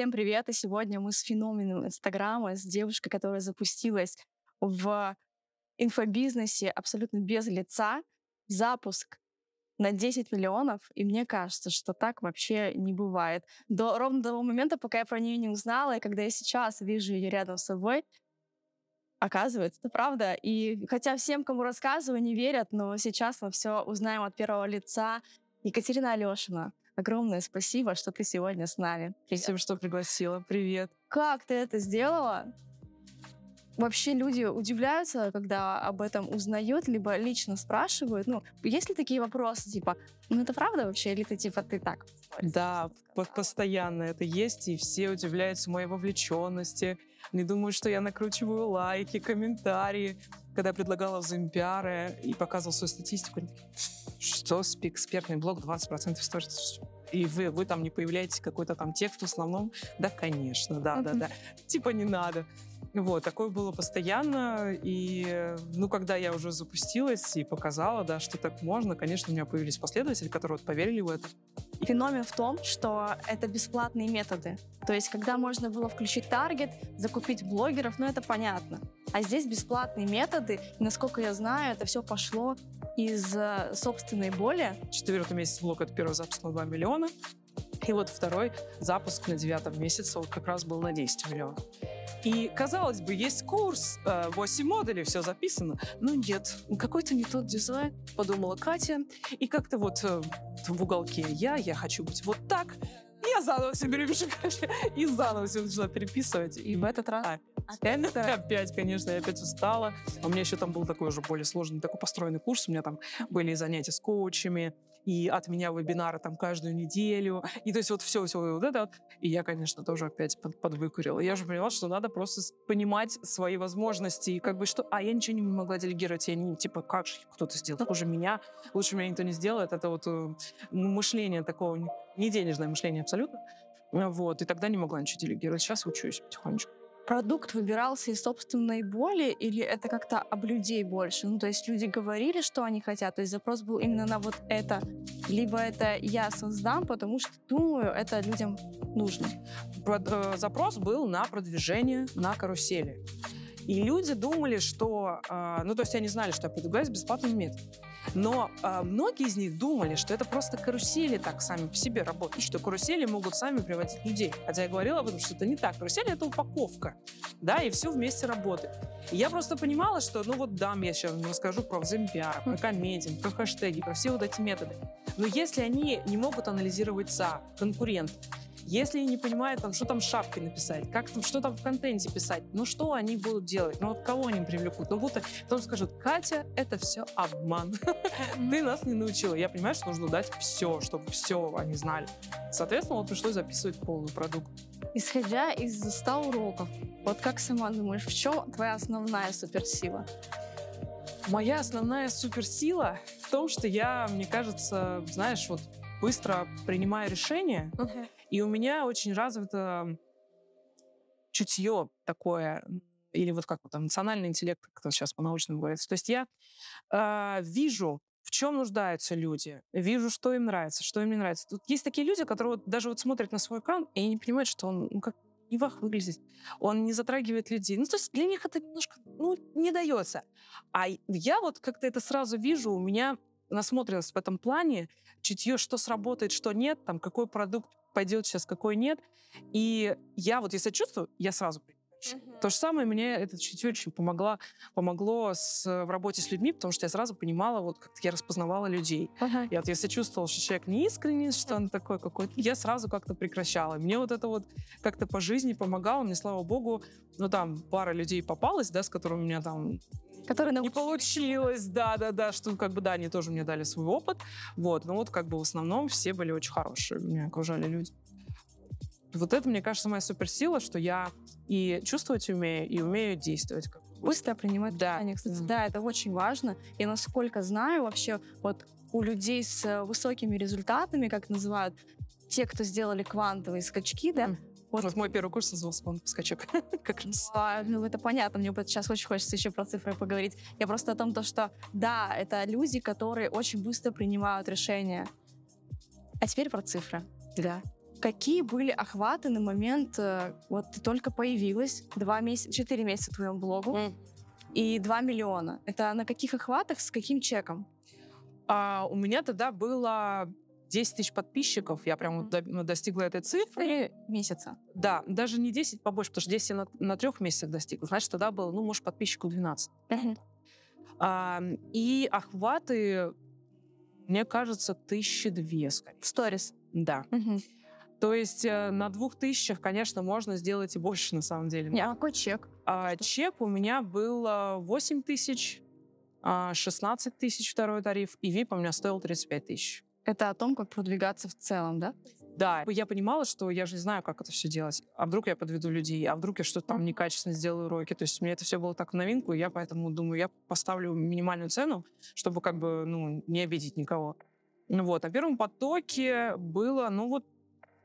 Всем привет! И сегодня мы с феноменом Инстаграма, с девушкой, которая запустилась в инфобизнесе абсолютно без лица. Запуск на 10 миллионов, и мне кажется, что так вообще не бывает. До, ровно того момента, пока я про нее не узнала, и когда я сейчас вижу ее рядом с собой, оказывается, это правда. И хотя всем, кому рассказываю, не верят, но сейчас мы все узнаем от первого лица. Екатерина Алешина, огромное спасибо, что ты сегодня с нами. Привет. Спасибо, что пригласила. Привет. Как ты это сделала? Вообще люди удивляются, когда об этом узнают, либо лично спрашивают. Ну, есть ли такие вопросы, типа, ну это правда вообще, или ты типа ты так? Да, постоянно это есть, и все удивляются моей вовлеченности. Не думают, что я накручиваю лайки, комментарии. Когда я предлагала взаимпиары и показывал свою статистику, что экспертный блог 20% сторис и вы, вы там не появляетесь какой-то там текст в основном, да, конечно, да, да, да. Типа не надо. Вот, такое было постоянно, и, ну, когда я уже запустилась и показала, да, что так можно, конечно, у меня появились последователи, которые вот поверили в это. Феномен в том, что это бесплатные методы. То есть, когда можно было включить таргет, закупить блогеров, ну, это понятно. А здесь бесплатные методы, и, насколько я знаю, это все пошло из собственной боли. Четвертый месяц блог — это первый запуск на 2 миллиона. И вот второй запуск на девятом месяце вот как раз был на 10 миллионов. И, казалось бы, есть курс, 8 э, модулей, все записано. Но нет, какой-то не тот дизайн, подумала Катя. И как-то вот э, в уголке я, я хочу быть вот так. Я заново все перепишу, и заново все начала переписывать. И в этот раз? Опять? Опять, конечно, я опять устала. А у меня еще там был такой уже более сложный, такой построенный курс. У меня там были занятия с коучами, и от меня вебинары там каждую неделю. И то есть вот все, все вот это. И я, конечно, тоже опять под, подвыкурила. Я же поняла, что надо просто понимать свои возможности. И как бы что... А я ничего не могла делегировать. Я не, типа, как же кто-то сделал? Хуже меня. Лучше меня никто не сделает. Это вот э, мышление такого, не денежное мышление абсолютно. Вот. И тогда не могла ничего делегировать. Сейчас учусь потихонечку продукт выбирался из собственной боли или это как-то об людей больше? Ну, то есть люди говорили, что они хотят, то есть запрос был именно на вот это, либо это я создам, потому что думаю, это людям нужно. Э, запрос был на продвижение на карусели. И люди думали, что... Э, ну, то есть они знали, что я предлагаю бесплатный метод. Но э, многие из них думали, что это просто карусели так сами по себе работают, что карусели могут сами приводить людей. Хотя я говорила об этом, что это не так. Карусели — это упаковка, да, и все вместе работает. И я просто понимала, что, ну вот да, я сейчас расскажу про взаимопиар, про комединг, про хэштеги, про все вот эти методы. Но если они не могут анализировать за конкурент, если не понимают, там, что там шапки написать, как там, что там в контенте писать, ну что они будут делать? Ну вот кого они привлекут? Ну будто потом скажут, Катя, это все обман. Ты нас не научила. Я понимаю, что нужно дать все, чтобы все они знали. Соответственно, вот пришлось записывать полный продукт. Исходя из 100 уроков, вот как сама думаешь, в чем твоя основная суперсила? Моя основная суперсила в том, что я, мне кажется, знаешь, вот быстро принимаю решения, okay. И у меня очень развито чутье такое, или вот как вот, эмоциональный интеллект, как сейчас по-научному говорится. То есть я э, вижу, в чем нуждаются люди, вижу, что им нравится, что им не нравится. Тут есть такие люди, которые вот даже вот смотрят на свой экран и не понимают, что он ну, как не вах выглядит, он не затрагивает людей. Ну, то есть для них это немножко, ну, не дается. А я вот как-то это сразу вижу, у меня насмотренность в этом плане, чутье, что сработает, что нет, там, какой продукт пойдет сейчас, какой нет. И я вот, если чувствую, я сразу Uh-huh. То же самое мне это чуть очень помогло, помогло с, в работе с людьми, потому что я сразу понимала, вот как я распознавала людей. Uh-huh. Я вот если чувствовала, что человек не искренний, что он такой какой-то, я сразу как-то прекращала. Мне вот это вот как-то по жизни помогало, мне, слава богу, ну там пара людей попалась, да, с которыми у меня там Которые не получилось, да-да-да, что как бы, да, они тоже мне дали свой опыт, вот, но вот как бы в основном все были очень хорошие, меня окружали люди. Вот это, мне кажется, моя суперсила, что я и чувствовать умею, и умею действовать. Быстро принимать да. решения. Кстати, mm. да, это очень важно. И насколько знаю, вообще вот у людей с высокими результатами, как называют, те, кто сделали квантовые скачки, да, mm вот. вот мой первый курс назывался «Он скачок». как раз. А, ну, это понятно. Мне сейчас очень хочется еще про цифры поговорить. Я просто о том, то, что да, это люди, которые очень быстро принимают решения. А теперь про цифры. Да. Какие были охваты на момент, э, вот ты только появилась, два месяца, четыре месяца твоему блогу, mm. и два миллиона. Это на каких охватах, с каким чеком? А, у меня тогда было 10 тысяч подписчиков, я прям mm. до, достигла этой цифры. Месяца? Да, даже не 10, побольше, потому что 10 я на, на трех месяцах достигла. Значит, тогда было, ну, может, подписчиков 12. Mm-hmm. А, и охваты, мне кажется, тысячи две. В сторис? Да. Mm-hmm. То есть э, на двух тысячах, конечно, можно сделать и больше на самом деле. А какой чек? А, чек у меня был 8 тысяч, 16 а, тысяч второй тариф, и VIP у меня стоил 35 тысяч. Это о том, как продвигаться в целом, да? Да, я понимала, что я же не знаю, как это все делать. А вдруг я подведу людей, а вдруг я что-то там некачественно сделаю уроки. То есть мне это все было так в новинку, и я поэтому думаю, я поставлю минимальную цену, чтобы как бы, ну, не обидеть никого. Ну вот, на первом потоке было, ну вот,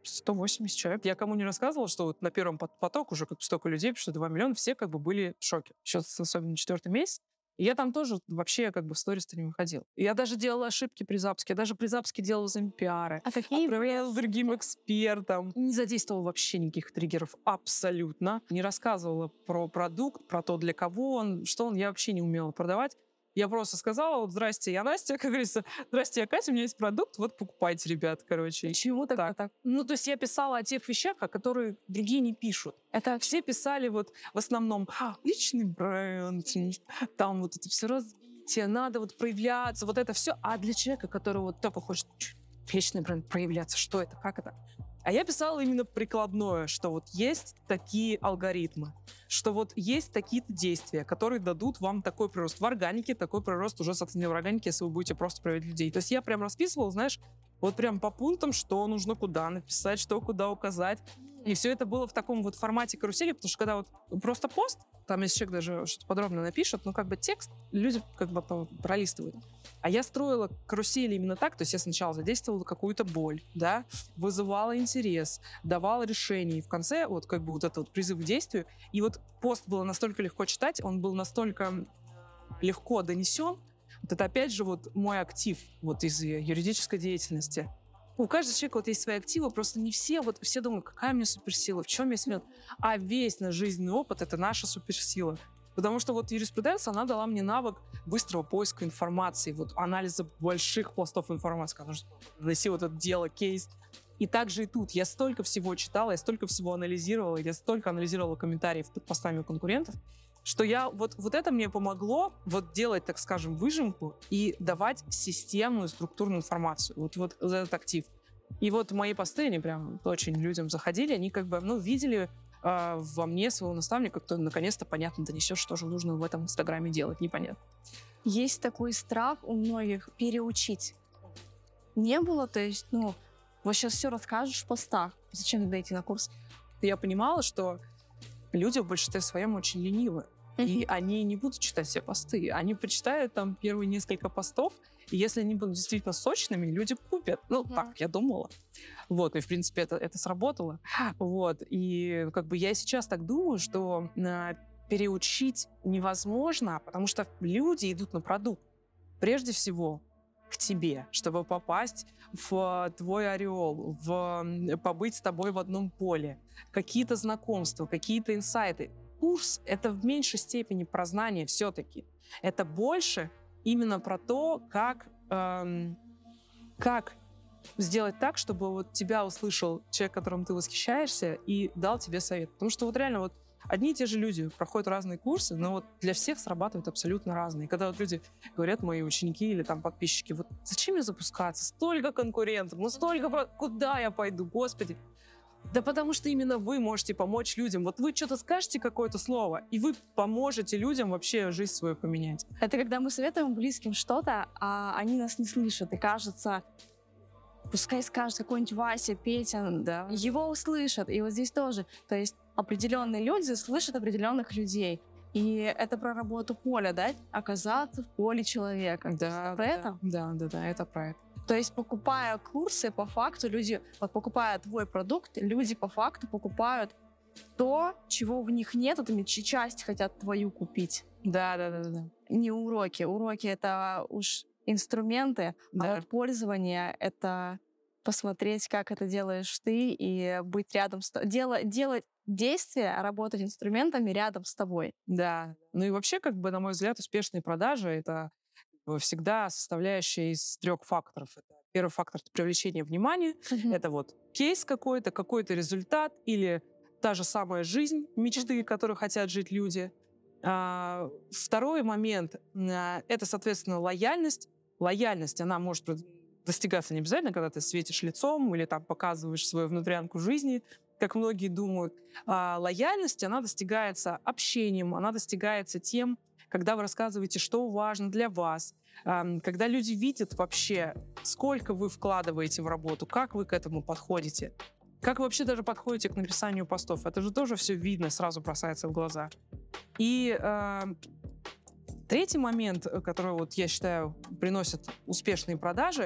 180 человек. Я кому не рассказывала, что вот на первом поток уже как столько людей, что 2 миллиона, все как бы были в шоке. Сейчас особенно четвертый месяц. И я там тоже вообще как бы в сторис не выходил. Я даже делала ошибки при запуске. Я даже при запуске делала зампиары. А какие? Отправляла другим экспертам. Не задействовала вообще никаких триггеров. Абсолютно. Не рассказывала про продукт, про то, для кого он, что он. Я вообще не умела продавать. Я просто сказала, вот, здрасте, я Настя, как говорится, здрасте, я Катя, у меня есть продукт, вот покупайте, ребят, короче. Почему так? так? Ну, то есть я писала о тех вещах, о которых другие не пишут. Это все писали вот в основном личный бренд, там вот это все развитие, надо вот проявляться, вот это все. А для человека, который вот только хочет личный бренд проявляться, что это, как это? А я писала именно прикладное, что вот есть такие алгоритмы, что вот есть такие-то действия, которые дадут вам такой прирост в органике, такой прирост уже, соответственно, в органике, если вы будете просто проявлять людей. То есть я прям расписывала, знаешь, вот прям по пунктам, что нужно куда написать, что куда указать. И все это было в таком вот формате карусели, потому что когда вот просто пост, там если человек даже что-то подробно напишет, ну как бы текст люди как бы пролистывают. А я строила карусели именно так, то есть я сначала задействовала какую-то боль, да, вызывала интерес, давала решение, и в конце вот как бы вот это вот призыв к действию, и вот пост было настолько легко читать, он был настолько легко донесен, вот это опять же вот мой актив вот из юридической деятельности, у каждого человека вот есть свои активы, просто не все, вот все думают, какая у меня суперсила, в чем я силен. А весь наш жизненный опыт — это наша суперсила. Потому что вот юриспруденция, она дала мне навык быстрого поиска информации, вот анализа больших пластов информации, когда нужно найти вот это дело, кейс. И также и тут. Я столько всего читала, я столько всего анализировала, я столько анализировала комментариев под постами конкурентов, что я вот, вот это мне помогло вот делать, так скажем, выжимку и давать системную структурную информацию. Вот, вот этот актив. И вот мои посты, они прям очень людям заходили, они как бы, ну, видели э, во мне своего наставника, кто наконец-то понятно донесет, что же нужно в этом Инстаграме делать, непонятно. Есть такой страх у многих переучить. Не было, то есть, ну, вот сейчас все расскажешь в постах. Зачем тогда идти на курс? Я понимала, что люди в большинстве своем очень ленивы. И они не будут читать все посты. Они почитают там первые несколько постов, и если они будут действительно сочными, люди купят. Ну, mm так, я думала. Вот, и, в принципе, это, это сработало. Вот, и как бы я сейчас так думаю, что э, переучить невозможно, потому что люди идут на продукт. Прежде всего, к тебе, чтобы попасть в твой ореол, в побыть с тобой в одном поле, какие-то знакомства, какие-то инсайты курс — это в меньшей степени про знания все-таки. Это больше именно про то, как, эм, как сделать так, чтобы вот тебя услышал человек, которым ты восхищаешься, и дал тебе совет. Потому что вот реально вот одни и те же люди проходят разные курсы, но вот для всех срабатывают абсолютно разные. Когда вот люди говорят, мои ученики или там подписчики, вот зачем мне запускаться? Столько конкурентов, ну столько... Куда я пойду, господи? Да потому что именно вы можете помочь людям. Вот вы что-то скажете какое-то слово, и вы поможете людям вообще жизнь свою поменять. Это когда мы советуем близким что-то, а они нас не слышат, и кажется, пускай скажет какой-нибудь Вася, Петя, да. его услышат. И вот здесь тоже. То есть определенные люди слышат определенных людей. И это про работу поля, да? Оказаться в поле человека. Да, про да, это? Да, да, да, это про это. То есть, покупая курсы, по факту люди, вот покупая твой продукт, люди по факту покупают то, чего в них нет, это часть хотят твою купить. Да, да, да, да. Не уроки. Уроки это уж инструменты, а да. а вот пользование это посмотреть, как это делаешь ты, и быть рядом с... Дело, делать действия, а работать инструментами рядом с тобой. Да. Ну и вообще, как бы, на мой взгляд, успешные продажи — это всегда составляющая из трех факторов. Это первый фактор — привлечение внимания. Mm-hmm. Это вот кейс какой-то, какой-то результат или та же самая жизнь, мечты, которые хотят жить люди. А, второй момент а, — это, соответственно, лояльность. Лояльность, она может достигаться не обязательно, когда ты светишь лицом или там показываешь свою внутрянку жизни, как многие думают. А лояльность, она достигается общением, она достигается тем, когда вы рассказываете, что важно для вас, когда люди видят вообще, сколько вы вкладываете в работу, как вы к этому подходите, как вы вообще даже подходите к написанию постов. Это же тоже все видно, сразу бросается в глаза. И третий момент, э, который вот я считаю приносит успешные продажи,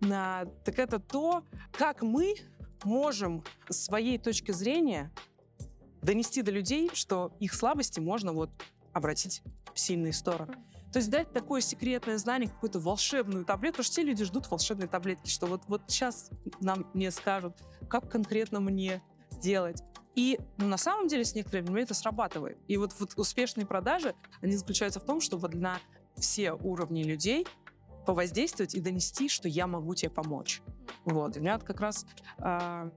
э, так это то, как мы можем с своей точки зрения донести до людей, что их слабости можно вот обратить сильные стороны. То есть дать такое секретное знание, какую-то волшебную таблетку, потому что все люди ждут волшебной таблетки, что вот, вот сейчас нам мне скажут, как конкретно мне делать. И ну, на самом деле с некоторыми людьми это срабатывает. И вот, вот успешные продажи, они заключаются в том, чтобы на все уровни людей повоздействовать и донести, что я могу тебе помочь. Вот. И у меня как раз э,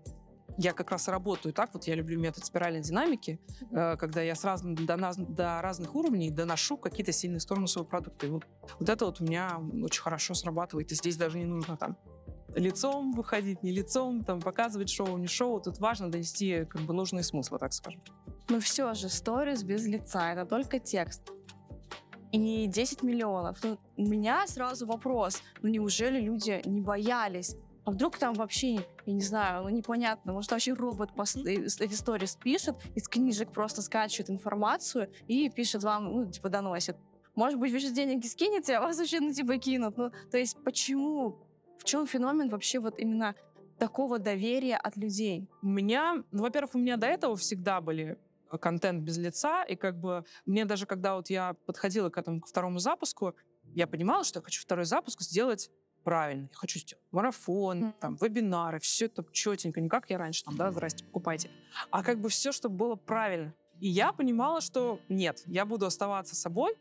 я как раз работаю так, вот я люблю метод спиральной динамики, э, когда я с разным, до, до разных уровней доношу какие-то сильные стороны своего продукта. И вот, вот это вот у меня очень хорошо срабатывает. И здесь даже не нужно там лицом выходить, не лицом, там, показывать шоу, не шоу. Тут важно донести как бы нужные смыслы, так скажем. Ну все же, сторис без лица, это только текст. И 10 миллионов. Ну, у меня сразу вопрос, ну неужели люди не боялись? А вдруг там вообще, я не знаю, ну непонятно, может вообще робот э, эти сторис пишет, из книжек просто скачивает информацию и пишет вам, ну, типа, доносит. Может быть, вы же деньги скинете, а вас вообще, ну, типа, кинут. Ну, то есть почему в чем феномен вообще вот именно такого доверия от людей? У меня, ну, во-первых, у меня до этого всегда были э, контент без лица, и как бы мне даже когда вот я подходила к этому к второму запуску, я понимала, что я хочу второй запуск сделать правильно. Я хочу сделать марафон, mm. там, вебинары, все это четенько, не как я раньше, там, да, здрасте, покупайте. А как бы все, чтобы было правильно. И я понимала, что нет, я буду оставаться собой,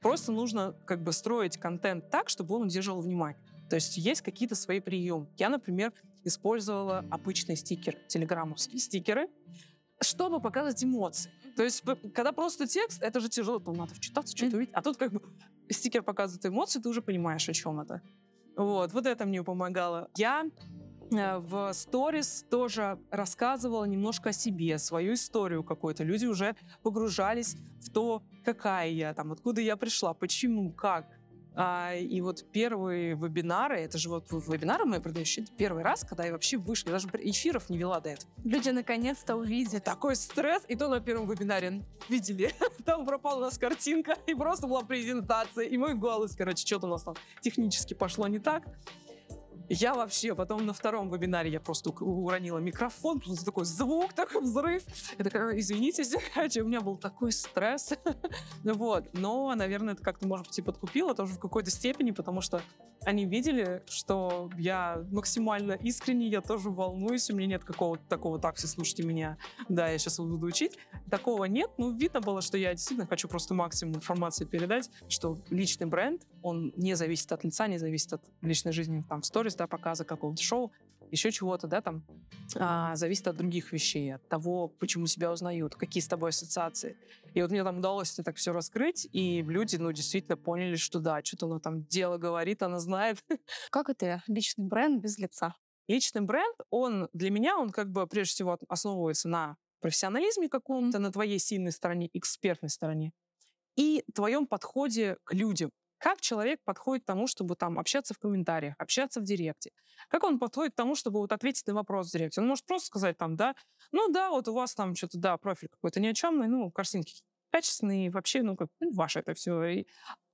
просто нужно как бы строить контент так, чтобы он удерживал внимание. То есть есть какие-то свои приемы. Я, например, использовала обычные стикеры, телеграммовские стикеры, чтобы показывать эмоции. То есть, когда просто текст, это же тяжело, там надо вчитаться, что-то увидеть. А тут как бы стикер показывает эмоции, ты уже понимаешь, о чем это. Вот, вот это мне помогало. Я э, в сторис тоже рассказывала немножко о себе, свою историю какую-то. Люди уже погружались в то, какая я, там, откуда я пришла, почему, как. А, и вот первые вебинары, это же вот вебинары мои продающие, это первый раз, когда я вообще вышла, даже эфиров не вела до этого. Люди наконец-то увидели. Такой стресс, и то на первом вебинаре видели. Там пропала у нас картинка, и просто была презентация, и мой голос, короче, что-то у нас там технически пошло не так. Я вообще, потом на втором вебинаре я просто уронила микрофон, просто такой звук, такой взрыв. Я такая, извините, у меня был такой стресс. вот. Но, наверное, это как-то, может быть, и подкупило тоже в какой-то степени, потому что они видели, что я максимально искренне, я тоже волнуюсь, у меня нет какого-то такого, так, все слушайте меня, да, я сейчас буду учить. Такого нет, ну, видно было, что я действительно хочу просто максимум информации передать, что личный бренд, он не зависит от лица, не зависит от личной жизни, там, в сторис, да, показа какого-то шоу, еще чего-то, да, там, а, зависит от других вещей, от того, почему себя узнают, какие с тобой ассоциации. И вот мне там удалось это так все раскрыть, и люди, ну, действительно поняли, что да, что-то она там дело говорит, она знает. Как это личный бренд без лица? Личный бренд, он для меня, он как бы прежде всего основывается на профессионализме каком-то, на твоей сильной стороне, экспертной стороне и твоем подходе к людям. Как человек подходит к тому, чтобы там общаться в комментариях, общаться в директе? Как он подходит к тому, чтобы вот ответить на вопрос в директе? Он может просто сказать там, да, ну да, вот у вас там что-то, да, профиль какой-то ни о чем, ну, картинки качественные, вообще, ну, как, ну, ваше это все. И,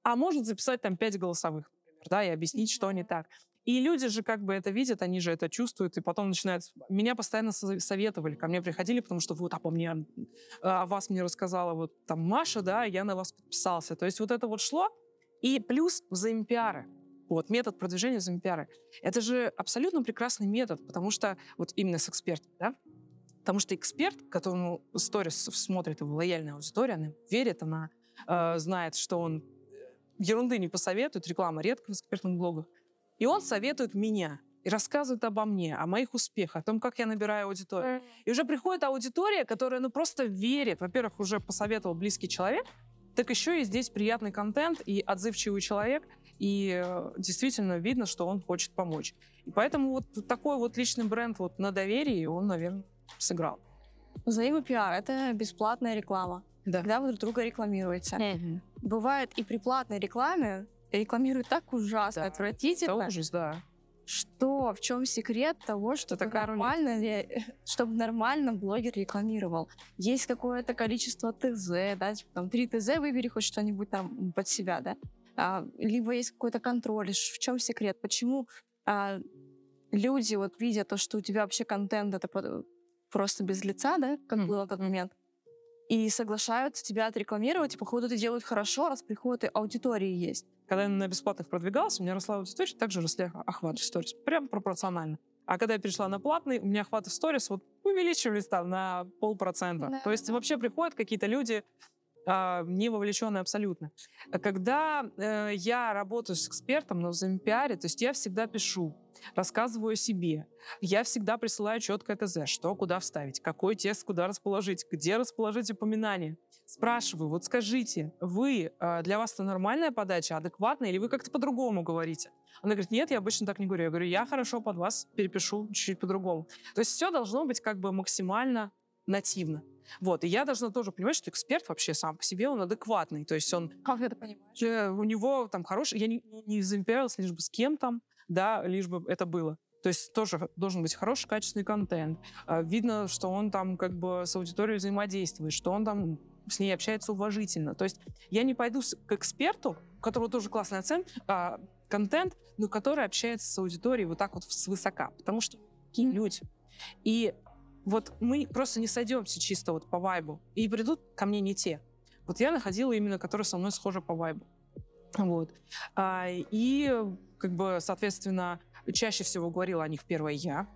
а может записать там пять голосовых, например, да, и объяснить, что не так. И люди же как бы это видят, они же это чувствуют, и потом начинают... Меня постоянно советовали, ко мне приходили, потому что вот обо мне, а, о вас мне рассказала вот там Маша, да, я на вас подписался. То есть вот это вот шло, и плюс взаимопиары. Вот, метод продвижения зампиары. Это же абсолютно прекрасный метод, потому что вот именно с экспертом, да? Потому что эксперт, которому сторис смотрит его лояльная аудитория, она верит, она э, знает, что он э, ерунды не посоветует, реклама редко в экспертных блогах. И он советует меня и рассказывает обо мне, о моих успехах, о том, как я набираю аудиторию. И уже приходит аудитория, которая ну, просто верит. Во-первых, уже посоветовал близкий человек, так еще и здесь приятный контент и отзывчивый человек, и э, действительно видно, что он хочет помочь. И поэтому вот такой вот личный бренд вот на доверии, он, наверное, сыграл. Взаимопиар — это бесплатная реклама. Да. Когда вы друг друга рекламируете. Mm-hmm. Бывает и при платной рекламе рекламируют так ужасно, да. отвратительно. Это ужас, да. Что, в чем секрет того, что это нормально, чтобы нормально блогер рекламировал? Есть какое-то количество ТЗ, да, типа, там три ТЗ, выбери хоть что-нибудь там под себя, да? А, либо есть какой-то контроль. В чем секрет? Почему а, люди вот видя то, что у тебя вообще контент это просто без лица, да, как mm. было в тот момент, и соглашаются тебя отрекламировать, и походу это делают хорошо, раз приходят и аудитории есть. Когда я на бесплатных продвигался, у меня росла аудитория, также росли охваты сторис. Прям пропорционально. А когда я перешла на платный, у меня охваты сторис вот увеличивались там на полпроцента. Да. То есть вообще приходят какие-то люди, не вовлеченные абсолютно. Когда э, я работаю с экспертом на взаимопиаре, то есть я всегда пишу, рассказываю о себе. Я всегда присылаю четкое ТЗ, что куда вставить, какой текст куда расположить, где расположить упоминание. Спрашиваю, вот скажите, вы, э, для вас это нормальная подача, адекватная, или вы как-то по-другому говорите? Она говорит, нет, я обычно так не говорю. Я говорю, я хорошо под вас перепишу чуть-чуть по-другому. То есть все должно быть как бы максимально нативно. Вот, и я должна тоже понимать, что эксперт вообще сам по себе, он адекватный. То есть он... Как ты это понимаешь? У него там хороший... Я не, не заимперилась лишь бы с кем там, да, лишь бы это было. То есть тоже должен быть хороший, качественный контент. А, видно, что он там как бы с аудиторией взаимодействует, что он там с ней общается уважительно. То есть я не пойду к эксперту, у которого тоже классный оценка, а, контент, но который общается с аудиторией вот так вот свысока. Потому что такие люди. И вот мы просто не сойдемся чисто вот по вайбу. И придут ко мне не те. Вот я находила именно, которые со мной схожи по вайбу. Вот. А, и, как бы, соответственно, чаще всего говорила о них первая я.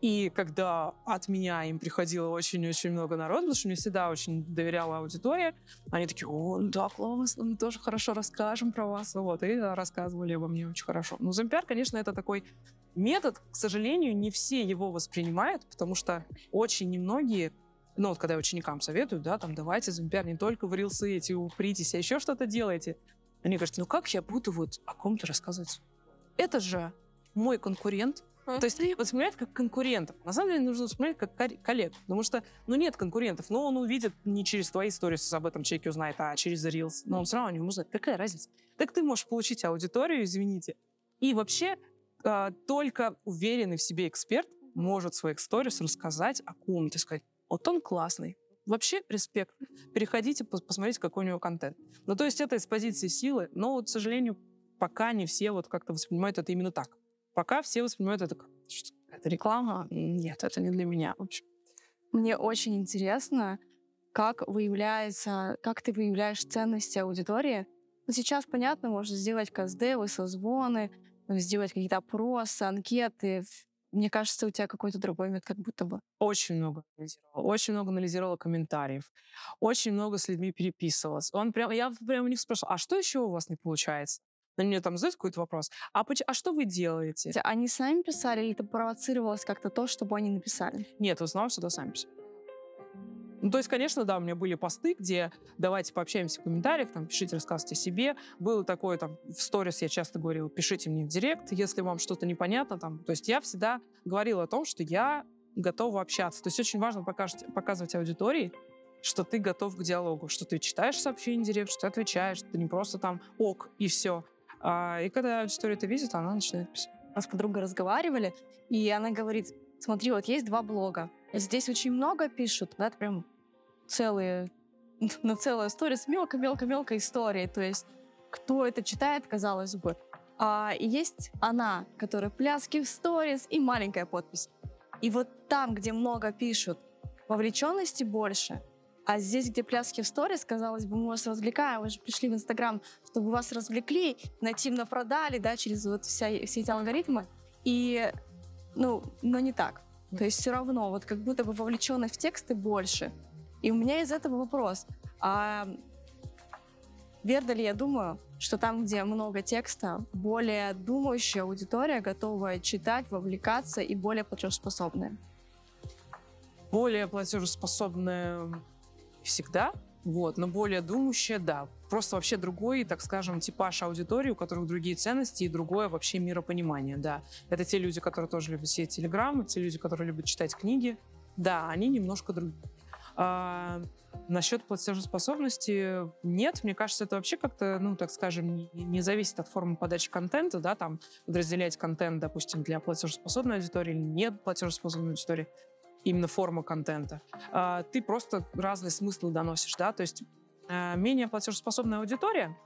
И когда от меня им приходило очень-очень много народу, потому что мне всегда очень доверяла аудитория, они такие, о, да, классно, мы тоже хорошо расскажем про вас. Вот, и рассказывали обо мне очень хорошо. Ну, Зампиар, конечно, это такой метод, к сожалению, не все его воспринимают, потому что очень немногие ну, вот когда ученикам советуют, да, там, давайте, Зампиар, не только в рилсы эти упритесь, а еще что-то делайте. Они говорят, ну как я буду вот о ком-то рассказывать? Это же мой конкурент, то есть воспринимать как конкурентов. На самом деле нужно воспринимать как коллег. Потому что, ну, нет конкурентов. Но он увидит не через твои истории, об этом человеке узнает, а через Reels. Но он все равно не узнает. Какая разница? Так ты можешь получить аудиторию, извините. И вообще э, только уверенный в себе эксперт может в своих сторис рассказать о ком-то, сказать, вот он классный, Вообще респект. Переходите, посмотрите, какой у него контент. Ну, то есть это из позиции силы, но, вот, к сожалению, пока не все вот как-то воспринимают это именно так. Пока все воспринимают это как это реклама. Нет, это не для меня. В общем. Мне очень интересно, как выявляется, как ты выявляешь ценности аудитории. Ну, сейчас, понятно, можно сделать КСД, созвоны, сделать какие-то опросы, анкеты. Мне кажется, у тебя какой-то другой метод как будто бы. Очень много анализировала. Очень много анализировала комментариев. Очень много с людьми переписывалась. Он прям, я прямо у них спрашивала, а что еще у вас не получается? На мне там задают какой-то вопрос, а, а что вы делаете? Они сами писали или это провоцировалось как-то то, чтобы они написали? Нет, в основном всегда сами писали. Ну, то есть, конечно, да, у меня были посты, где давайте пообщаемся в комментариях, там, пишите, рассказывайте о себе. Было такое, там, в сторис я часто говорила, пишите мне в директ, если вам что-то непонятно, там. То есть я всегда говорила о том, что я готова общаться. То есть очень важно показывать, показывать аудитории, что ты готов к диалогу, что ты читаешь сообщение директ, что ты отвечаешь, что ты не просто там ок и все. А, и когда аудитория это видит, она начинает писать. Мы с подругой разговаривали, и она говорит, смотри, вот есть два блога. Здесь очень много пишут, да, прям целые, на целую историю с мелко-мелко-мелкой историей. То есть кто это читает, казалось бы. А, есть она, которая пляски в сторис и маленькая подпись. И вот там, где много пишут, вовлеченности больше, А здесь, где пляски в сторис, казалось бы, мы вас развлекаем, вы же пришли в Инстаграм, чтобы вас развлекли, нативно продали, да, через вот вся, все эти алгоритмы. И, ну, но не так. То есть все равно, вот как будто бы вовлеченность в тексты больше. И у меня из этого вопрос. А верно ли я думаю, что там, где много текста, более думающая аудитория готова читать, вовлекаться и более платежеспособная? Более платежеспособная всегда, вот, но более думающая, да. Просто вообще другой, так скажем, типаж аудитории, у которых другие ценности и другое вообще миропонимание, да. Это те люди, которые тоже любят сеть телеграммы, те люди, которые любят читать книги. Да, они немножко другие. А, насчет платежеспособности нет. Мне кажется, это вообще как-то, ну, так скажем, не, не зависит от формы подачи контента, да, там подразделять контент, допустим, для платежеспособной аудитории или нет платежеспособной аудитории именно форма контента. А, ты просто разные смыслы доносишь, да, то есть а, менее платежеспособная аудитория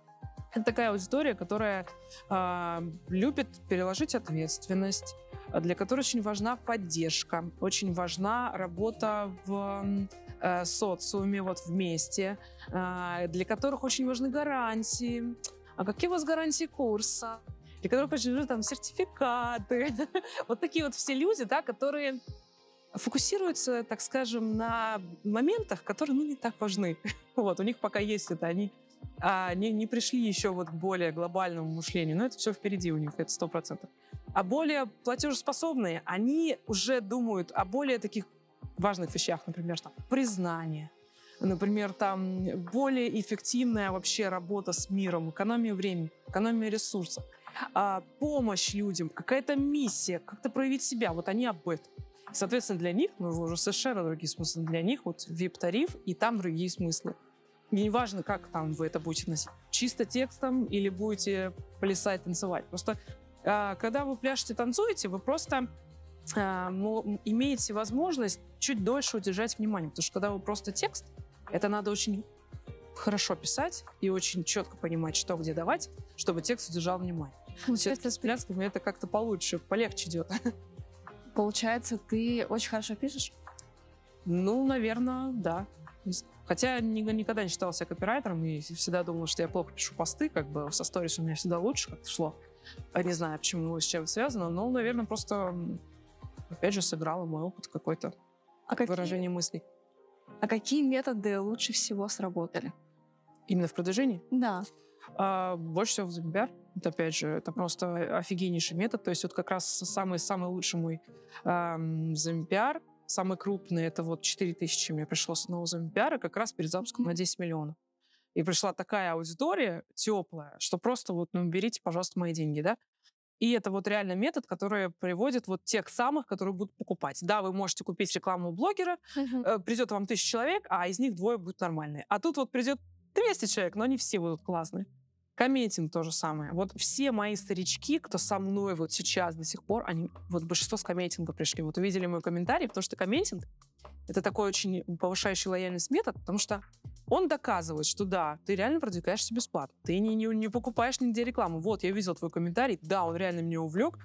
это такая аудитория, которая э, любит переложить ответственность, для которой очень важна поддержка, очень важна работа в э, социуме, вот вместе, для которых очень важны гарантии. А какие у вас гарантии курса? Для которых очень важны там сертификаты. вот такие вот все люди, да, которые фокусируются, так скажем, на моментах, которые, ну, не так важны. вот, у них пока есть это, они а, не, не пришли еще вот к более глобальному мышлению, но это все впереди у них, это сто процентов. А более платежеспособные, они уже думают о более таких важных вещах, например, там, признание, например, там более эффективная вообще работа с миром, экономия времени, экономия ресурсов, а, помощь людям, какая-то миссия, как-то проявить себя. Вот они об этом. Соответственно, для них, ну, уже совершенно другие смыслы. Для них вот VIP-тариф, и там другие смыслы. И неважно, как там вы это будете носить. Чисто текстом или будете плясать, танцевать. Просто а, когда вы пляшете, танцуете, вы просто а, имеете возможность чуть дольше удержать внимание. Потому что когда вы просто текст, это надо очень хорошо писать и очень четко понимать, что где давать, чтобы текст удержал внимание. Получается, с плясками это как-то получше, полегче идет. Получается, ты очень хорошо пишешь? Ну, наверное, да. Хотя никогда не считала себя копирайтером и всегда думала, что я плохо пишу посты, как бы со сторис у меня всегда лучше как-то шло. Не знаю, почему с чем связано, но, наверное, просто, опять же, сыграла мой опыт какой-то а выражение мыслей. А какие методы лучше всего сработали? Именно в продвижении? Да. А, больше всего в Замбиар. Это, опять же, это просто офигеннейший метод. То есть вот как раз самый-самый лучший мой эм, Замбиар, самый крупный, это вот 4 тысячи мне пришло с нового Замбиара как раз перед запуском на 10 миллионов. И пришла такая аудитория теплая, что просто вот, ну, берите, пожалуйста, мои деньги, да? И это вот реально метод, который приводит вот тех самых, которые будут покупать. Да, вы можете купить рекламу блогера, uh-huh. придет вам тысяча человек, а из них двое будут нормальные. А тут вот придет 200 человек, но они все будут классные. Комментинг то же самое. Вот все мои старички, кто со мной вот сейчас до сих пор, они вот большинство с комментинга пришли. Вот увидели мой комментарий, потому что комментинг — это такой очень повышающий лояльность метод, потому что он доказывает, что да, ты реально продвигаешься бесплатно. Ты не, не, не покупаешь нигде рекламу. Вот, я видел твой комментарий, да, он реально меня увлек.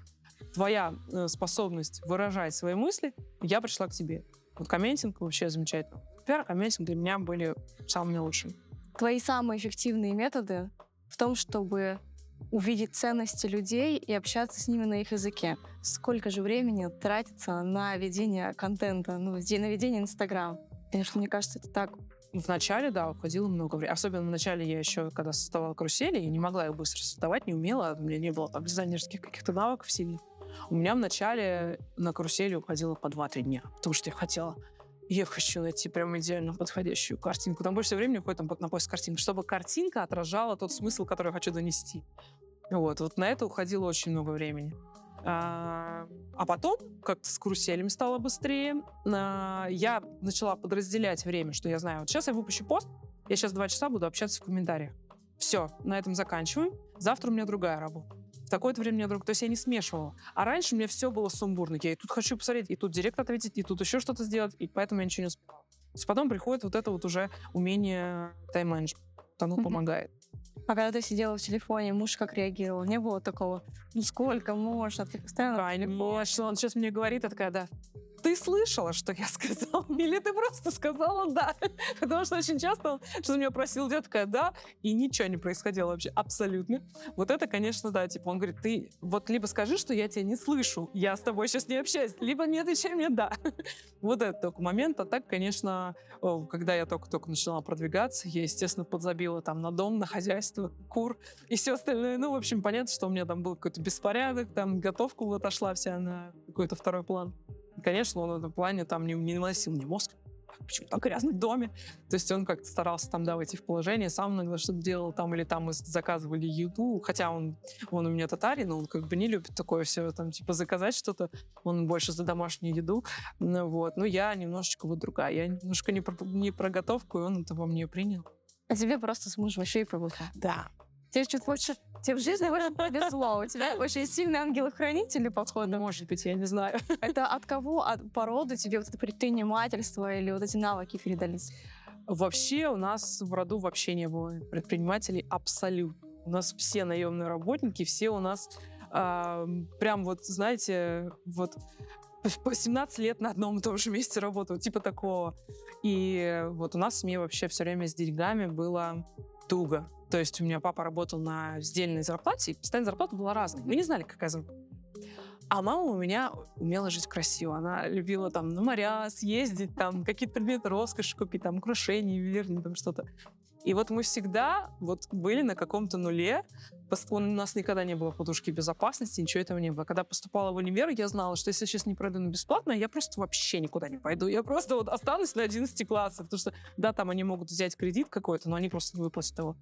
Твоя э, способность выражать свои мысли, я пришла к тебе. Вот комментинг вообще замечательно. Пиар, комментинг для меня были самыми лучшими. Твои самые эффективные методы в том, чтобы увидеть ценности людей и общаться с ними на их языке. Сколько же времени тратится на ведение контента, ну, на ведение Инстаграм? Конечно, мне кажется, это так в начале, да, уходило много времени. Особенно в начале я еще, когда создавала карусели, я не могла их быстро создавать, не умела. У меня не было там дизайнерских каких-то навыков сильных. У меня в начале на карусели уходило по 2-3 дня, потому что я хотела я хочу найти прям идеально подходящую картинку. Там больше времени уходит там, на поиск картинки, чтобы картинка отражала тот смысл, который я хочу донести. Вот, вот на это уходило очень много времени. А, а потом, как-то с каруселями стало быстрее, а, я начала подразделять время, что я знаю, вот сейчас я выпущу пост, я сейчас два часа буду общаться в комментариях. Все, на этом заканчиваем. Завтра у меня другая работа такое-то время мне друг. То есть я не смешивала. А раньше у меня все было сумбурно. Я и тут хочу посмотреть, и тут директ ответить, и тут еще что-то сделать, и поэтому я ничего не успевала. То есть потом приходит вот это вот уже умение тайм-менеджмента. Оно mm-hmm. помогает. А когда ты сидела в телефоне, муж как реагировал? Не было такого, ну сколько можно? Ты постоянно... Конечно, он сейчас мне говорит, я такая, да, ты слышала, что я сказала? Или ты просто сказала «да»? Потому что очень часто он что меня просил, я такая «да», и ничего не происходило вообще абсолютно. Вот это, конечно, да, типа он говорит, ты вот либо скажи, что я тебя не слышу, я с тобой сейчас не общаюсь, либо не отвечай мне «да». Вот это только момент. А так, конечно, когда я только-только начала продвигаться, я, естественно, подзабила там на дом, на хозяйство, кур и все остальное. Ну, в общем, понятно, что у меня там был какой-то беспорядок, там готовка отошла вся на какой-то второй план. Конечно, он в этом плане там не, не наносил мне мозг. Почему так грязно в доме? То есть он как-то старался там, да, войти в положение, сам иногда что-то делал там, или там мы заказывали еду, хотя он, он у меня татарин, но он как бы не любит такое все, там, типа, заказать что-то, он больше за домашнюю еду, ну, вот. Но я немножечко вот другая, я немножко не про, не про готовку, и он это во мне принял. А тебе просто с мужем вообще и повезло. Да. Тебе чуть больше... Тебе в жизни больше повезло. У тебя очень сильные ангелы-хранители, походу. Может быть, я не знаю. Это от кого? От породы тебе вот это предпринимательство или вот эти навыки передались? Вообще у нас в роду вообще не было предпринимателей абсолютно. У нас все наемные работники, все у нас э, прям вот, знаете, вот по 17 лет на одном и том же месте работают, типа такого. И вот у нас в семье вообще все время с деньгами было туго. То есть у меня папа работал на сдельной зарплате, и постоянно зарплата была разная. Мы не знали, какая зарплата. А мама у меня умела жить красиво. Она любила там на моря съездить, там какие-то предметы роскоши купить, там украшения, ювелирные, там что-то. И вот мы всегда вот были на каком-то нуле. У нас никогда не было подушки безопасности, ничего этого не было. Когда поступала в универ, я знала, что если сейчас не пройду на бесплатно, я просто вообще никуда не пойду. Я просто вот останусь на 11 классах. Потому что, да, там они могут взять кредит какой-то, но они просто не выплатят его.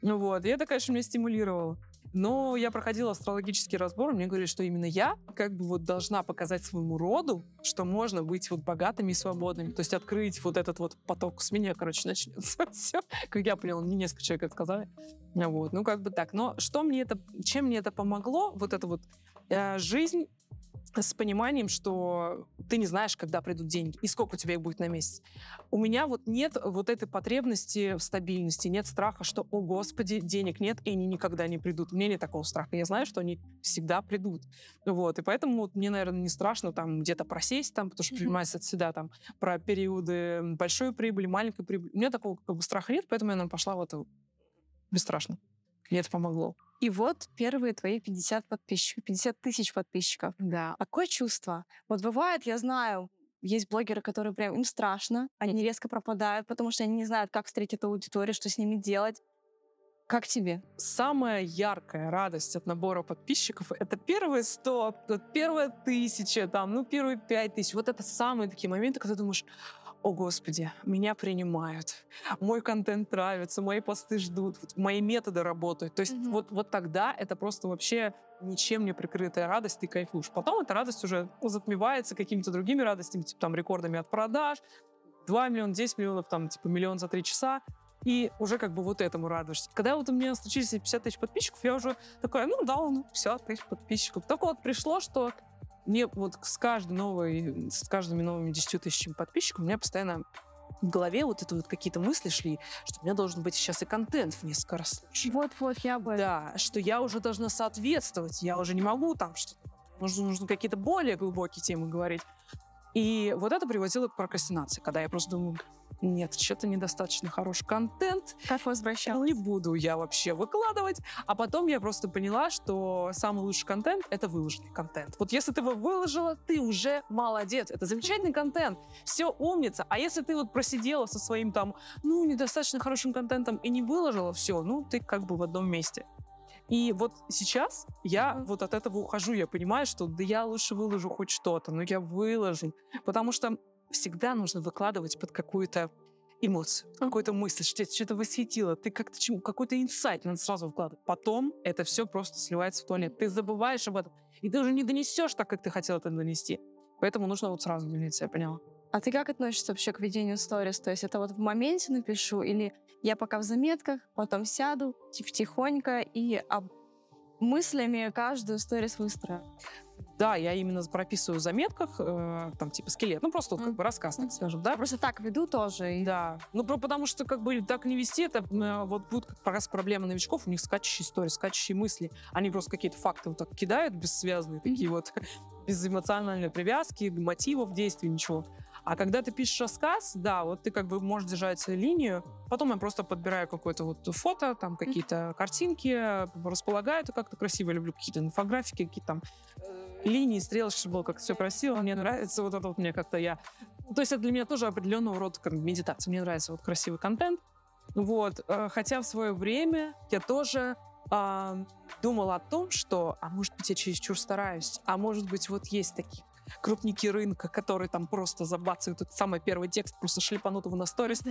Ну вот, и это, конечно, меня стимулировало. Но я проходила астрологический разбор, и мне говорили, что именно я как бы вот должна показать своему роду, что можно быть вот богатыми и свободными. То есть открыть вот этот вот поток с меня, короче, начнется все. Как я поняла, мне несколько человек это сказали. Вот, ну как бы так. Но что мне это, чем мне это помогло? Вот эта вот э, жизнь с пониманием, что ты не знаешь, когда придут деньги и сколько у тебя их будет на месяц. У меня вот нет вот этой потребности в стабильности, нет страха, что, о господи, денег нет, и они никогда не придут. У меня нет такого страха. Я знаю, что они всегда придут. Вот, и поэтому вот мне, наверное, не страшно там где-то просесть, там, потому что предпринимательство это всегда там про периоды большой прибыли, маленькой прибыли. У меня такого как бы страха нет, поэтому я, наверное, пошла в это бесстрашно. Мне это помогло. И вот первые твои 50 подписчиков, 50 тысяч подписчиков. Да. Какое чувство? Вот бывает, я знаю, есть блогеры, которые прям им страшно, они резко пропадают, потому что они не знают, как встретить эту аудиторию, что с ними делать. Как тебе? Самая яркая радость от набора подписчиков — это первые 100, первая тысяча, там, ну, первые пять тысяч. Вот это самые такие моменты, когда думаешь, о господи, меня принимают, мой контент нравится, мои посты ждут, мои методы работают. То есть mm-hmm. вот, вот тогда это просто вообще ничем не прикрытая радость, ты кайфуешь. Потом эта радость уже затмевается какими-то другими радостями, типа там рекордами от продаж, 2 миллиона, 10 миллионов, там типа миллион за 3 часа. И уже как бы вот этому радуешься. Когда вот у меня случились 50 тысяч подписчиков, я уже такая, ну да, ну 50 тысяч подписчиков. Только вот пришло, что мне вот с каждой новой, с каждыми новыми 10 тысячами подписчиков у меня постоянно в голове вот это вот какие-то мысли шли, что у меня должен быть сейчас и контент в несколько раз. Вот-вот, я бы... Да, что я уже должна соответствовать, я уже не могу там что Нужно, нужно какие-то более глубокие темы говорить. И вот это приводило к прокрастинации, когда я просто думаю, нет, что-то недостаточно хороший контент. Как возвращал? Не буду я вообще выкладывать. А потом я просто поняла, что самый лучший контент — это выложенный контент. Вот если ты его выложила, ты уже молодец. Это замечательный контент. Все умница. А если ты вот просидела со своим там, ну, недостаточно хорошим контентом и не выложила, все, ну, ты как бы в одном месте. И вот сейчас я вот от этого ухожу, я понимаю, что да я лучше выложу хоть что-то, но я выложу, потому что всегда нужно выкладывать под какую-то эмоцию, какую-то мысль, что тебя что-то восхитило, ты как-то чему, какой-то инсайт надо сразу вкладывать. Потом это все просто сливается в туалет. Ты забываешь об этом, и ты уже не донесешь так, как ты хотел это донести. Поэтому нужно вот сразу делиться, я поняла. А ты как относишься вообще к ведению сторис? То есть это вот в моменте напишу, или я пока в заметках, потом сяду тихонько и об мыслями каждую сторис выстрою? Да, я именно прописываю в заметках, э, там, типа, скелет. Ну, просто вот, как бы рассказ, так скажем, да? Просто так веду тоже. и- Да. Ну, про- потому что, как бы, так не вести, это э, вот будут как раз проблемы новичков, у них скачущие истории, скачущие мысли. Они просто какие-то факты вот так кидают бессвязные, такие вот, без эмоциональной привязки, мотивов, действий, ничего. А когда ты пишешь рассказ, да, вот ты как бы можешь держать линию, потом я просто подбираю какое-то вот фото, там какие-то картинки, располагаю это как-то красиво, люблю какие-то инфографики, какие-то там э, линии, стрелочки, было как-то все красиво. Мне нравится вот это вот мне как-то я... То есть это для меня тоже определенного рода как медитация. Мне нравится вот красивый контент. Вот. э, Хотя в свое время я тоже а, думала о том, что, а может быть, я чересчур стараюсь, а может быть, вот есть такие крупники рынка, которые там просто забацают этот самый первый текст, просто шлепанут его на сторис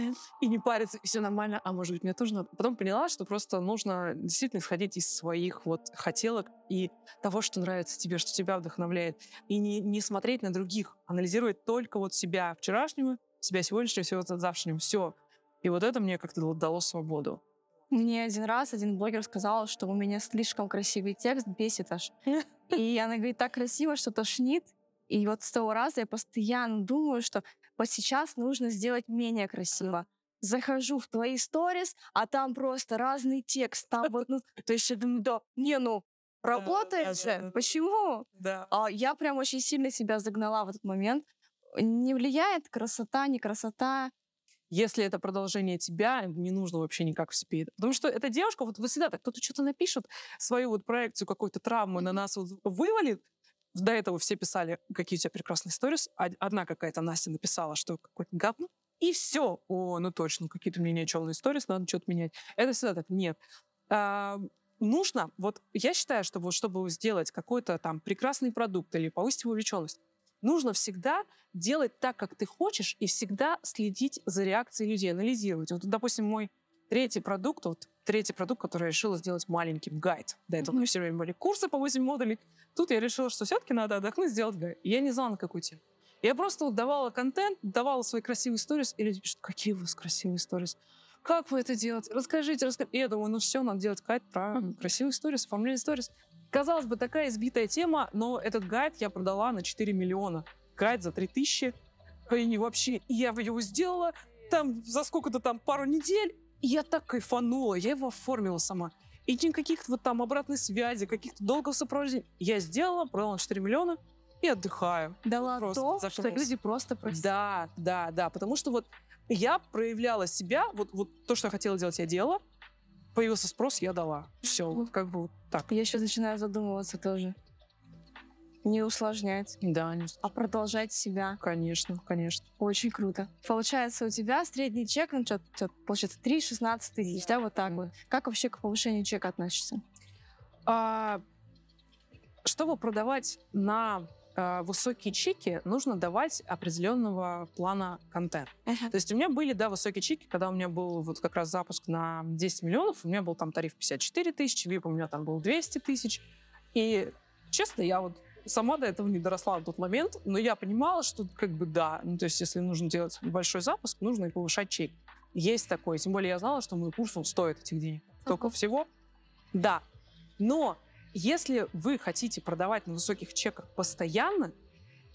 и не парятся, и все нормально, а может быть, мне тоже надо. Потом поняла, что просто нужно действительно исходить из своих вот хотелок и того, что нравится тебе, что тебя вдохновляет, и не, не смотреть на других, анализировать только вот себя вчерашнего, себя сегодняшнего, себя завтрашнего, все. И вот это мне как-то дало свободу. Мне один раз один блогер сказал, что у меня слишком красивый текст, бесит аж. И она говорит, так красиво, что тошнит. И вот с того раза я постоянно думаю, что вот сейчас нужно сделать менее красиво. Захожу в твои сторис, а там просто разный текст. Там вот, ну, то есть я думаю, да, не, ну, работает да, же. да, да. Почему? Да. А я прям очень сильно себя загнала в этот момент. Не влияет красота, не красота. Если это продолжение тебя, не нужно вообще никак в себе. Потому что эта девушка, вот вы всегда так, кто-то что-то напишет, свою вот проекцию какой-то травмы на нас вот вывалит. До этого все писали, какие у тебя прекрасные сторис. Одна какая-то Настя написала, что какое-то говно. И все. О, ну точно, какие-то у меня черные сторис, надо что-то менять. Это всегда так. Нет. А, нужно, вот я считаю, что вот чтобы сделать какой-то там прекрасный продукт или повысить вовлеченность, нужно всегда делать так, как ты хочешь, и всегда следить за реакцией людей, анализировать. Вот, допустим, мой третий продукт, вот третий продукт, который я решила сделать маленьким, гайд. До этого меня все время были курсы по 8 модулей. Тут я решила, что все-таки надо отдохнуть, сделать гайд. Я не знала, на какую тему. Я просто вот давала контент, давала свои красивые сторис, и люди пишут, какие у вас красивые сторис. Как вы это делаете? Расскажите, расскажите. И я думаю, ну все, надо делать гайд про красивые сторис, оформление сторис. Казалось бы, такая избитая тема, но этот гайд я продала на 4 миллиона. Гайд за 3 тысячи. И не вообще. И я его сделала там за сколько-то там пару недель. Я так кайфанула. Я его оформила сама. И никаких вот там обратной связи, каких-то долгов сопровождения. Я сделала, продала на 4 миллиона и отдыхаю. Дала Просто то, что зашелся. люди просто просят. Да, да, да. Потому что вот я проявляла себя, вот, вот то, что я хотела делать, я делала. Появился спрос, я дала. Все, как бы вот так. Я еще начинаю задумываться тоже. Не усложнять, Да, не- а продолжать себя. конечно, конечно. Очень круто. Получается, у тебя средний чек, ну, что, получается, 3-16 тысяч, да, вот так вот. Как вообще к повышению чека относишься? А, чтобы продавать на а, высокие чеки, нужно давать определенного плана контент. То есть у меня были, да, высокие чеки, когда у меня был вот как раз запуск на 10 миллионов, у меня был там тариф 54 тысячи, VIP у меня там был 200 тысяч. И, честно, я вот сама до этого не доросла в тот момент, но я понимала, что как бы да, ну то есть если нужно делать большой запуск, нужно и повышать чек. Есть такое, тем более я знала, что мой курс, он стоит этих денег. Столько всего. Да. Но если вы хотите продавать на высоких чеках постоянно,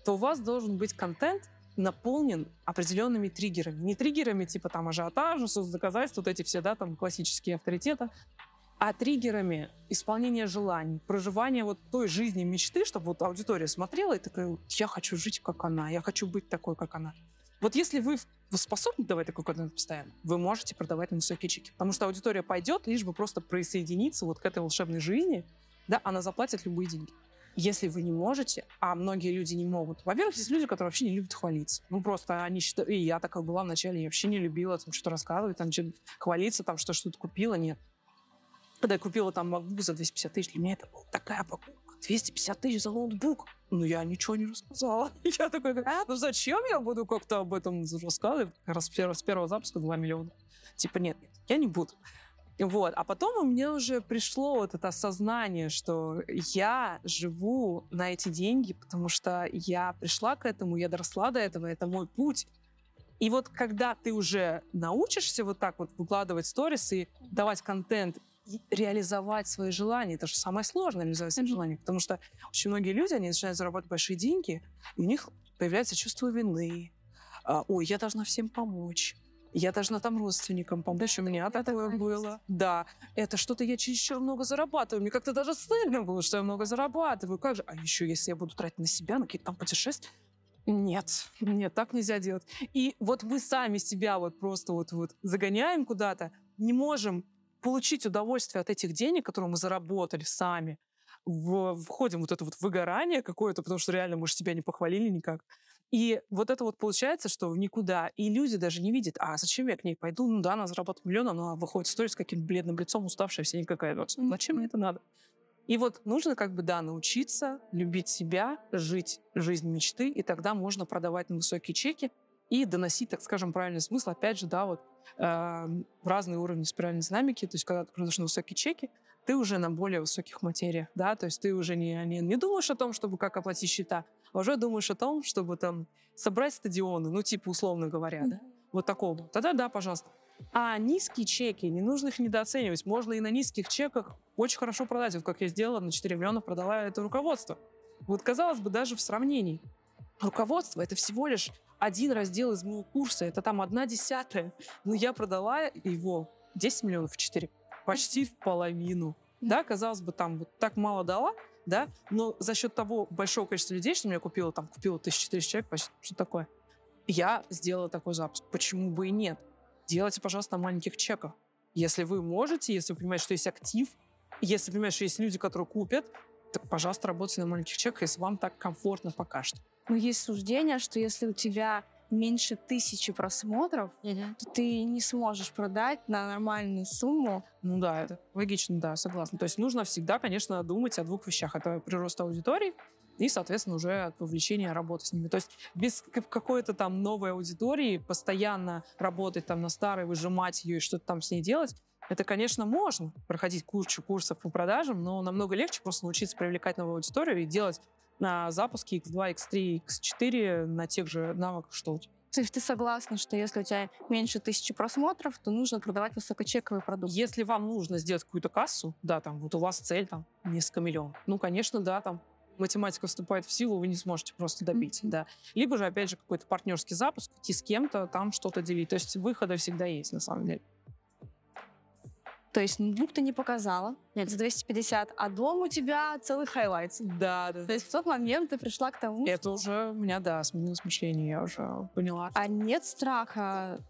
то у вас должен быть контент наполнен определенными триггерами. Не триггерами типа там ажиотажа, соцдоказательств, вот эти все, да, там классические авторитеты, а триггерами исполнения желаний, проживания вот той жизни мечты, чтобы вот аудитория смотрела и такая, я хочу жить, как она, я хочу быть такой, как она. Вот если вы, вы способны давать такой контент постоянно, вы можете продавать на высокие чеки. Потому что аудитория пойдет, лишь бы просто присоединиться вот к этой волшебной жизни, да, она заплатит любые деньги. Если вы не можете, а многие люди не могут. Во-первых, есть люди, которые вообще не любят хвалиться. Ну, просто они считают... И я такая была вначале, я вообще не любила там что-то рассказывать, там что хвалиться, там что что-то купила, нет. Когда я купила там MacBook за 250 тысяч, для меня это была такая покупка. 250 тысяч за ноутбук. Ну, я ничего не рассказала. Я такой, а, ну зачем я буду как-то об этом рассказывать? Раз с первого, с первого запуска 2 миллиона. Типа, нет, нет, я не буду. Вот. А потом у меня уже пришло вот это осознание, что я живу на эти деньги, потому что я пришла к этому, я доросла до этого, это мой путь. И вот когда ты уже научишься вот так вот выкладывать сторис и давать контент реализовать свои желания. Это же самое сложное реализовать свои желания. Потому что очень многие люди, они начинают зарабатывать большие деньги, и у них появляется чувство вины. А, Ой, я должна всем помочь. Я должна там родственникам помочь. У меня такое было. Да, это что-то я чересчур много зарабатываю. Мне как-то даже стыдно было, что я много зарабатываю. Как же? А еще если я буду тратить на себя, на какие-то там путешествия, нет, нет, так нельзя делать. И вот мы сами себя вот просто вот, вот загоняем куда-то, не можем получить удовольствие от этих денег, которые мы заработали сами, в, входим вот это вот выгорание какое-то, потому что реально мы же себя не похвалили никак. И вот это вот получается, что в никуда. И люди даже не видят, а зачем я к ней пойду? Ну да, она заработает миллион, она выходит в с каким-то бледным лицом, уставшая, вся никакая. Вот. Зачем мне это надо? И вот нужно как бы, да, научиться любить себя, жить жизнь мечты, и тогда можно продавать на высокие чеки и доносить, так скажем, правильный смысл, опять же, да, вот разные уровни спиральной динамики, то есть когда ты на высокие чеки, ты уже на более высоких материях, да, то есть ты уже не, не, не думаешь о том, чтобы как оплатить счета, а уже думаешь о том, чтобы там собрать стадионы, ну, типа, условно говоря, да, вот такого. Тогда да, пожалуйста. А низкие чеки, не нужно их недооценивать. Можно и на низких чеках очень хорошо продать. Вот как я сделала, на 4 миллиона продала это руководство. Вот, казалось бы, даже в сравнении. Руководство — это всего лишь один раздел из моего курса, это там одна десятая. Но я продала его 10 миллионов в 4, почти в половину. Да, казалось бы, там вот так мало дала, да, но за счет того большого количества людей, что меня купила, там купила 1400 человек, почти, что такое, я сделала такой запуск. Почему бы и нет? Делайте, пожалуйста, на маленьких чеках. Если вы можете, если вы понимаете, что есть актив, если вы понимаете, что есть люди, которые купят, так, пожалуйста, работайте на маленьких чеках, если вам так комфортно пока что. Но есть суждение, что если у тебя меньше тысячи просмотров, mm-hmm. то ты не сможешь продать на нормальную сумму. Ну да, это логично, да, согласна. То есть нужно всегда, конечно, думать о двух вещах. Это прирост аудитории и, соответственно, уже от вовлечения работы с ними. То есть без какой-то там новой аудитории постоянно работать там на старой, выжимать ее и что-то там с ней делать, это, конечно, можно проходить кучу курсов по продажам, но намного легче просто научиться привлекать новую аудиторию и делать на запуске X2, X3, X4 на тех же навыках, что у тебя. То есть ты согласна, что если у тебя меньше тысячи просмотров, то нужно продавать высокочековый продукт? Если вам нужно сделать какую-то кассу, да, там, вот у вас цель там несколько миллионов, ну, конечно, да, там, математика вступает в силу, вы не сможете просто добить, mm-hmm. да. Либо же, опять же, какой-то партнерский запуск, идти с кем-то, там что-то делить. То есть выхода всегда есть, на самом деле. То есть ноутбук ты не показала Нет. за 250, а дом у тебя целый highlight. Да, да. То есть в тот момент ты пришла к тому, Это уже у меня, да, сменилось мышление, я уже поняла. А нет страха